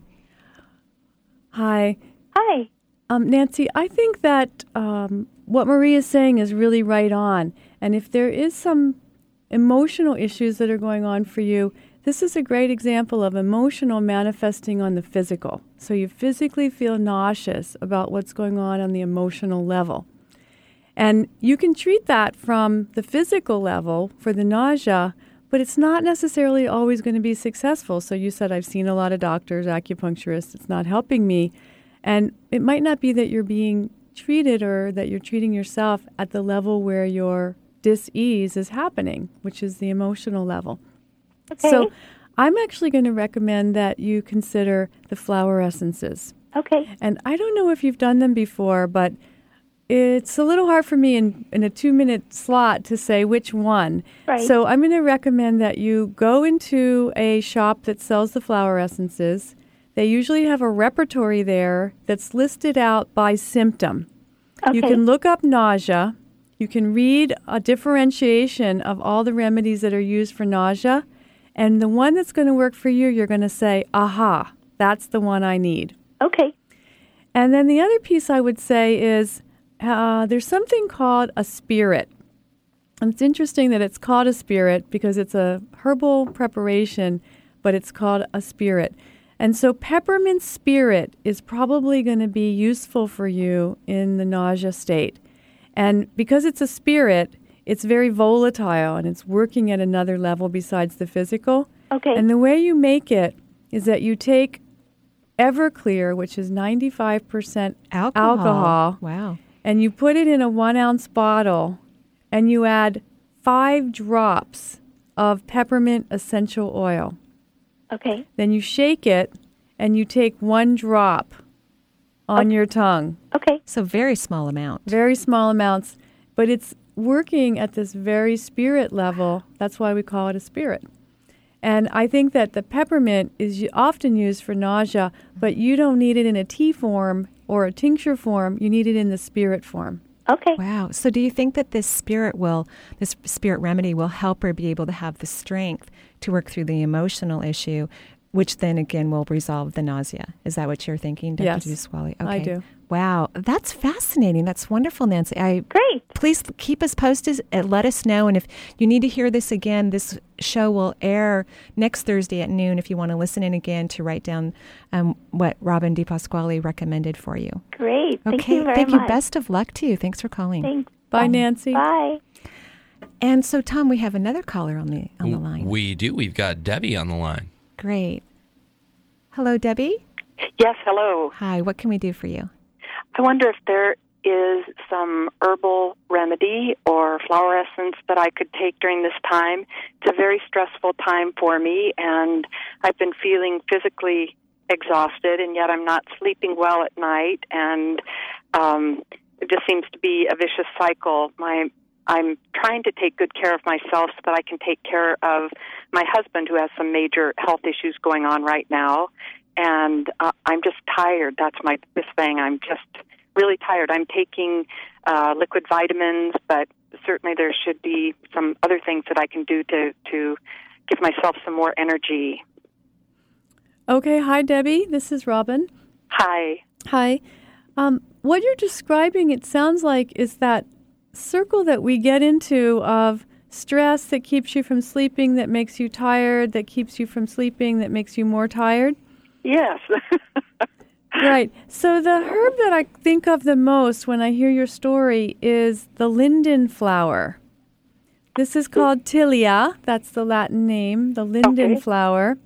Hi. Hi. Um, Nancy, I think that um, what Marie is saying is really right on. And if there is some emotional issues that are going on for you, this is a great example of emotional manifesting on the physical. So you physically feel nauseous about what's going on on the emotional level. And you can treat that from the physical level for the nausea, but it's not necessarily always going to be successful. So you said, I've seen a lot of doctors, acupuncturists, it's not helping me. And it might not be that you're being treated or that you're treating yourself at the level where your dis-ease is happening, which is the emotional level. Okay. So I'm actually going to recommend that you consider the flower essences. Okay. And I don't know if you've done them before, but it's a little hard for me in, in a two minute slot to say which one. Right. So I'm going to recommend that you go into a shop that sells the flower essences. They usually have a repertory there that's listed out by symptom. Okay. You can look up nausea. You can read a differentiation of all the remedies that are used for nausea. And the one that's going to work for you, you're going to say, aha, that's the one I need. Okay. And then the other piece I would say is uh, there's something called a spirit. And it's interesting that it's called a spirit because it's a herbal preparation, but it's called a spirit. And so peppermint spirit is probably going to be useful for you in the nausea state. And because it's a spirit, it's very volatile and it's working at another level besides the physical. Okay. And the way you make it is that you take Everclear, which is 95% Alcohol. alcohol, Wow. and you put it in a one ounce bottle and you add five drops of peppermint essential oil. Okay. Then you shake it and you take one drop on your tongue. Okay. So very small amount. Very small amounts, but it's working at this very spirit level. That's why we call it a spirit. And I think that the peppermint is often used for nausea, but you don't need it in a tea form or a tincture form. You need it in the spirit form. Okay. Wow. So do you think that this spirit will, this spirit remedy will help her be able to have the strength to work through the emotional issue, which then again will resolve the nausea? Is that what you're thinking, Dr. Yes, DiPasquale? I do. Wow. That's fascinating. That's wonderful, Nancy. I Great. Please keep us posted and let us know. And if you need to hear this again, this show will air next Thursday at noon if you want to listen in again to write down um, what Robin DiPasquale recommended for you. Great. Thank okay. you very Thank much. you. Best of luck to you. Thanks for calling. Thanks. Bye, Nancy. Bye. And so, Tom, we have another caller on the on the line. We do. We've got Debbie on the line. Great. Hello, Debbie. Yes, hello. Hi. What can we do for you? I wonder if there is some herbal remedy or flower essence that I could take during this time. It's a very stressful time for me, and I've been feeling physically exhausted, and yet I'm not sleeping well at night, and um, it just seems to be a vicious cycle. My I'm trying to take good care of myself so that I can take care of my husband, who has some major health issues going on right now. And uh, I'm just tired. That's my biggest thing. I'm just really tired. I'm taking uh, liquid vitamins, but certainly there should be some other things that I can do to to give myself some more energy. Okay. Hi, Debbie. This is Robin. Hi. Hi. Um, what you're describing, it sounds like, is that circle that we get into of stress that keeps you from sleeping, that makes you tired, that keeps you from sleeping, that makes you more tired. Yes. right. So the herb that I think of the most when I hear your story is the linden flower. This is called Tilia. That's the Latin name, the linden Okay. flower.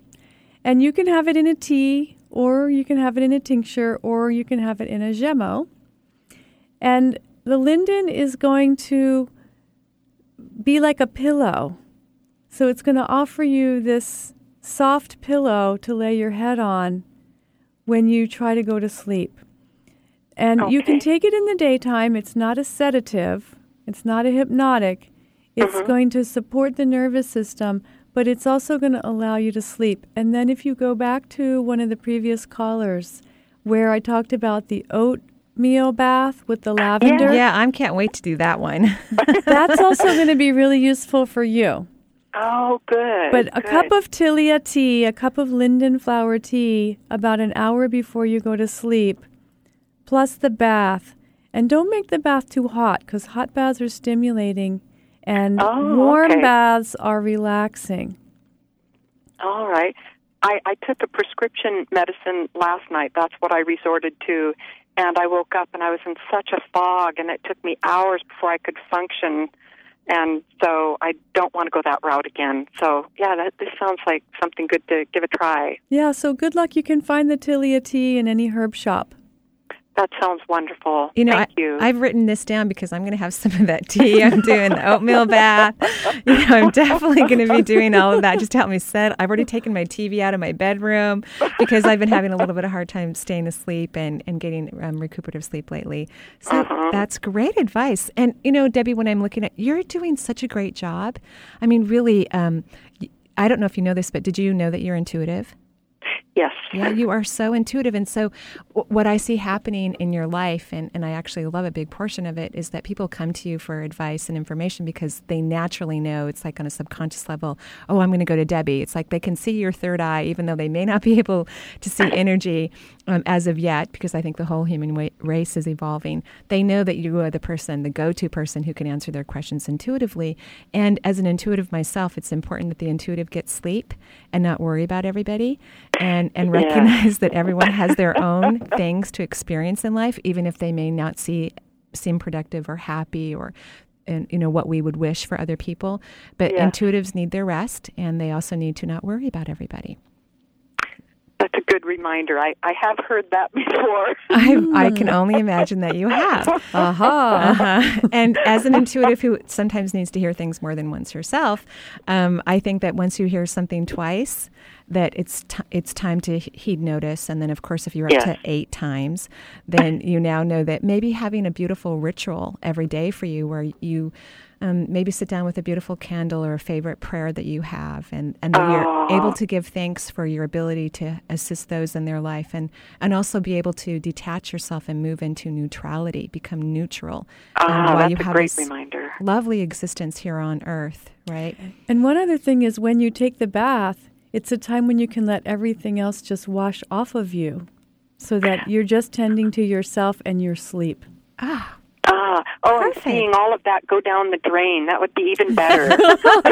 And you can have it in a tea or you can have it in a tincture, or you can have it in a gemmo. And the linden is going to be like a pillow. So it's going to offer you this soft pillow to lay your head on when you try to go to sleep. And okay. you can take it in the daytime. It's not a sedative, it's not a hypnotic. It's mm-hmm. going to support the nervous system, but it's also going to allow you to sleep. And then if you go back to one of the previous callers where I talked about the oatmeal bath with the lavender. Yeah, I can't wait to do that one. That's also going to be really useful for you. Oh, good. But a good. cup of Tilia tea, a cup of linden flower tea, about an hour before you go to sleep, plus the bath. And don't make the bath too hot because hot baths are stimulating and oh, warm okay. baths are relaxing. All right. I, I took a prescription medicine last night. That's what I resorted to. And I woke up and I was in such a fog, and it took me hours before I could function and so I don't want to go that route again. So yeah, that, this sounds like something good to give a try. Yeah, so good luck. You can find the Tilia tea in any herb shop. That sounds wonderful. You know, Thank I, you. I've written this down because I'm going to have some of that tea. I'm doing the oatmeal bath. You know, I'm definitely going to be doing all of that just to help me set. I've already taken my TV out of my bedroom because I've been having a little bit of hard time staying asleep and, and getting um, recuperative sleep lately. So Uh-huh. that's great advice. And, you know, Debbie, when I'm looking at, you're doing such a great job. I mean, really, um, I don't know if you know this, but did you know that you're intuitive? Yes. Yeah, you are so intuitive. And so, w- what I see happening in your life, and, and I actually love a big portion of it, is that people come to you for advice and information because they naturally know it's like on a subconscious level, oh, I'm going to go to Debbie. It's like they can see your third eye, even though they may not be able to see energy um, as of yet, because I think the whole human wa- race is evolving. They know that you are the person, the go to person who can answer their questions intuitively. And as an intuitive myself, it's important that the intuitive get sleep and not worry about everybody and, and Yeah. recognize that everyone has their own things to experience in life, even if they may not see seem productive or happy or and you know what we would wish for other people. But Yeah. intuitives need their rest and they also need to not worry about everybody. That's a good reminder. I, I have heard that before. I, I can only imagine that you have. Uh-huh. Uh-huh. And as an intuitive who sometimes needs to hear things more than once herself, um, I think that once you hear something twice, that it's t- it's time to he- heed notice. And then, of course, if you're up Yes. to eight times, then you now know that maybe having a beautiful ritual every day for you, where you um, maybe sit down with a beautiful candle or a favorite prayer that you have, and and that you're able to give thanks for your ability to assist those in their life, and and also be able to detach yourself and move into neutrality, become neutral. um, Ah, while that's you a have great this reminder. Lovely existence here on Earth, right? And one other thing is when you take the bath, it's a time when you can let everything else just wash off of you so that you're just tending to yourself and your sleep. Ah, Ah, oh, and seeing all of that go down the drain, that would be even better.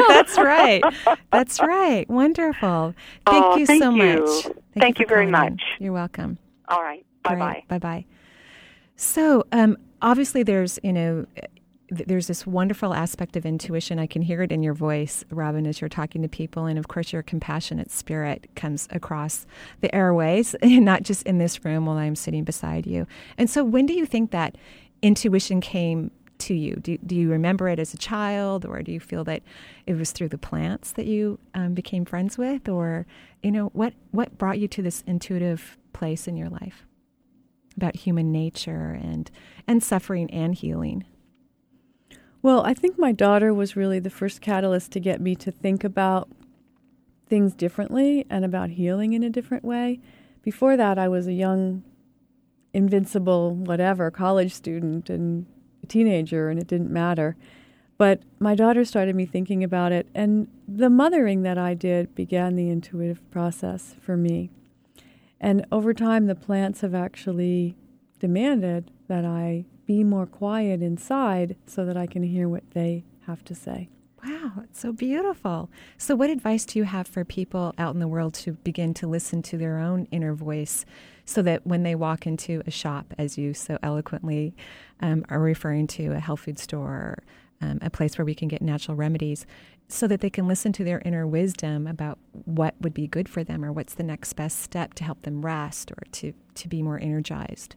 That's right. That's right. Wonderful. Thank Oh, you thank so you. much. Thank you for very calling in. much. You're welcome. All right. Bye bye. Bye bye. So, um, obviously, there's you know, there's this wonderful aspect of intuition. I can hear it in your voice, Robin, as you're talking to people, and of course, your compassionate spirit comes across the airways, and not just in this room while I'm sitting beside you. And so, when do you think that intuition came? To you, do do you remember it as a child, or do you feel that it was through the plants that you um, became friends with, or you know what what brought you to this intuitive place in your life? about human nature and and suffering and healing. Well, I think my daughter was really the first catalyst to get me to think about things differently and about healing in a different way. Before that, I was a young, invincible, whatever, college student and teenager, and it didn't matter. But my daughter started me thinking about it, and the mothering that I did began the intuitive process for me. And over time, the plants have actually demanded that I be more quiet inside so that I can hear what they have to say. Wow, it's so beautiful. So, what advice do you have for people out in the world to begin to listen to their own inner voice so that when they walk into a shop, as you so eloquently um, are referring to, a health food store, um, a place where we can get natural remedies, so that they can listen to their inner wisdom about what would be good for them or what's the next best step to help them rest or to, to be more energized?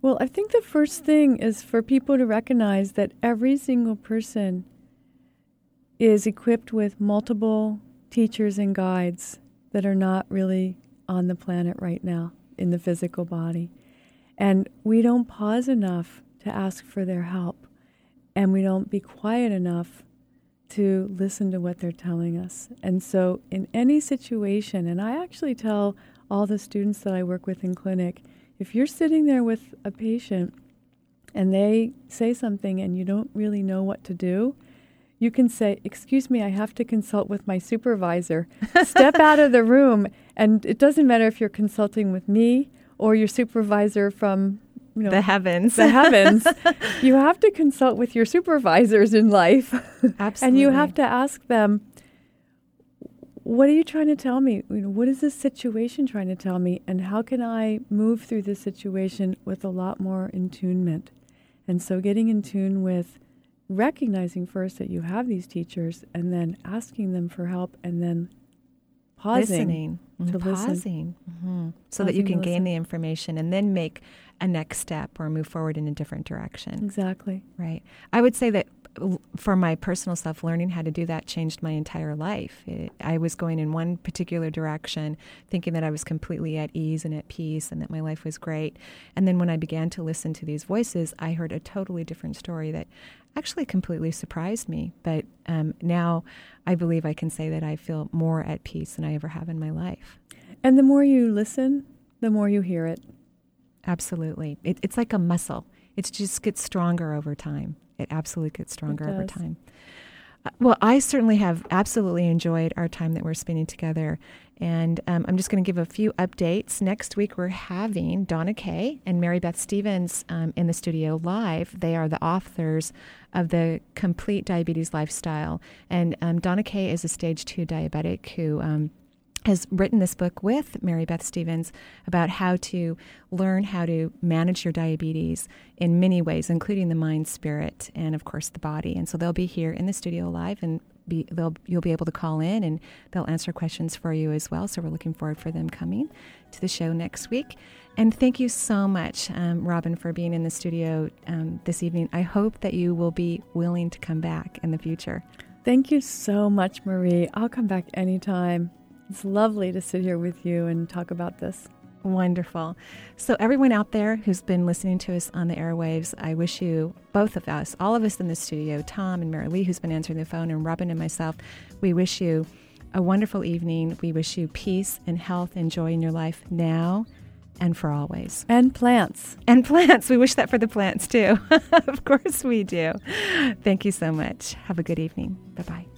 Well, I think the first thing is for people to recognize that every single person is equipped with multiple teachers and guides that are not really on the planet right now in the physical body. And we don't pause enough to ask for their help. And we don't be quiet enough to listen to what they're telling us. And so, in any situation, and I actually tell all the students that I work with in clinic if you're sitting there with a patient and they say something and you don't really know what to do, you can say, Excuse me, I have to consult with my supervisor. Step out of the room. And it doesn't matter if you're consulting with me or your supervisor from you know, the heavens. The heavens. you have to consult with your supervisors in life. Absolutely. and you have to ask them, what are you trying to tell me? You know, what is this situation trying to tell me? And how can I move through this situation with a lot more attunement? And so getting in tune with recognizing first that you have these teachers and then asking them for help and then pausing. Listening. To pausing. Listen. Mm-hmm. so that you can gain the information and then make a next step or move forward in a different direction. Exactly. right. I would say that for my personal self learning how to do that changed my entire life it, i was going in one particular direction thinking that i was completely at ease and at peace and that my life was great and then when i began to listen to these voices i heard a totally different story that actually completely surprised me but um, now i believe i can say that i feel more at peace than i ever have in my life And the more you listen, the more you hear it. Absolutely. It, it's like a muscle. It just gets stronger over time. It absolutely gets stronger over time. Uh, Well, I certainly have absolutely enjoyed our time that we're spending together. And um, I'm just going to give a few updates. Next week, we're having Donna Kay and Mary Beth Stevens um, in the studio live. They are the authors of the Complete Diabetes Lifestyle. And um, Donna Kay is a stage two diabetic who. Has written this book with Mary Beth Stevens about how to learn how to manage your diabetes in many ways, including the mind, spirit, and of course the body. And so they'll be here in the studio live, and be, they'll you'll be able to call in, and they'll answer questions for you as well. So we're looking forward for them coming to the show next week. And thank you so much, um, Robin, for being in the studio um, this evening. I hope that you will be willing to come back in the future. Thank you so much, Marie. I'll come back anytime. It's lovely to sit here with you and talk about this. Wonderful. So, everyone out there who's been listening to us on the airwaves, I wish you, both of us, all of us in the studio, Tom and Mary Lee, who's been answering the phone, and Robin and myself, we wish you a wonderful evening. We wish you peace and health and joy in your life now and for always. And plants. And plants. We wish that for the plants too. of course, we do. Thank you so much. Have a good evening. Bye bye.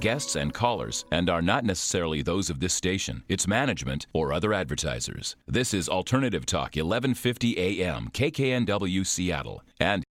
Guests, and callers, and are not necessarily those of this station, its management, or other advertisers. This is Alternative Talk, 1150 AM, KKNW Seattle, and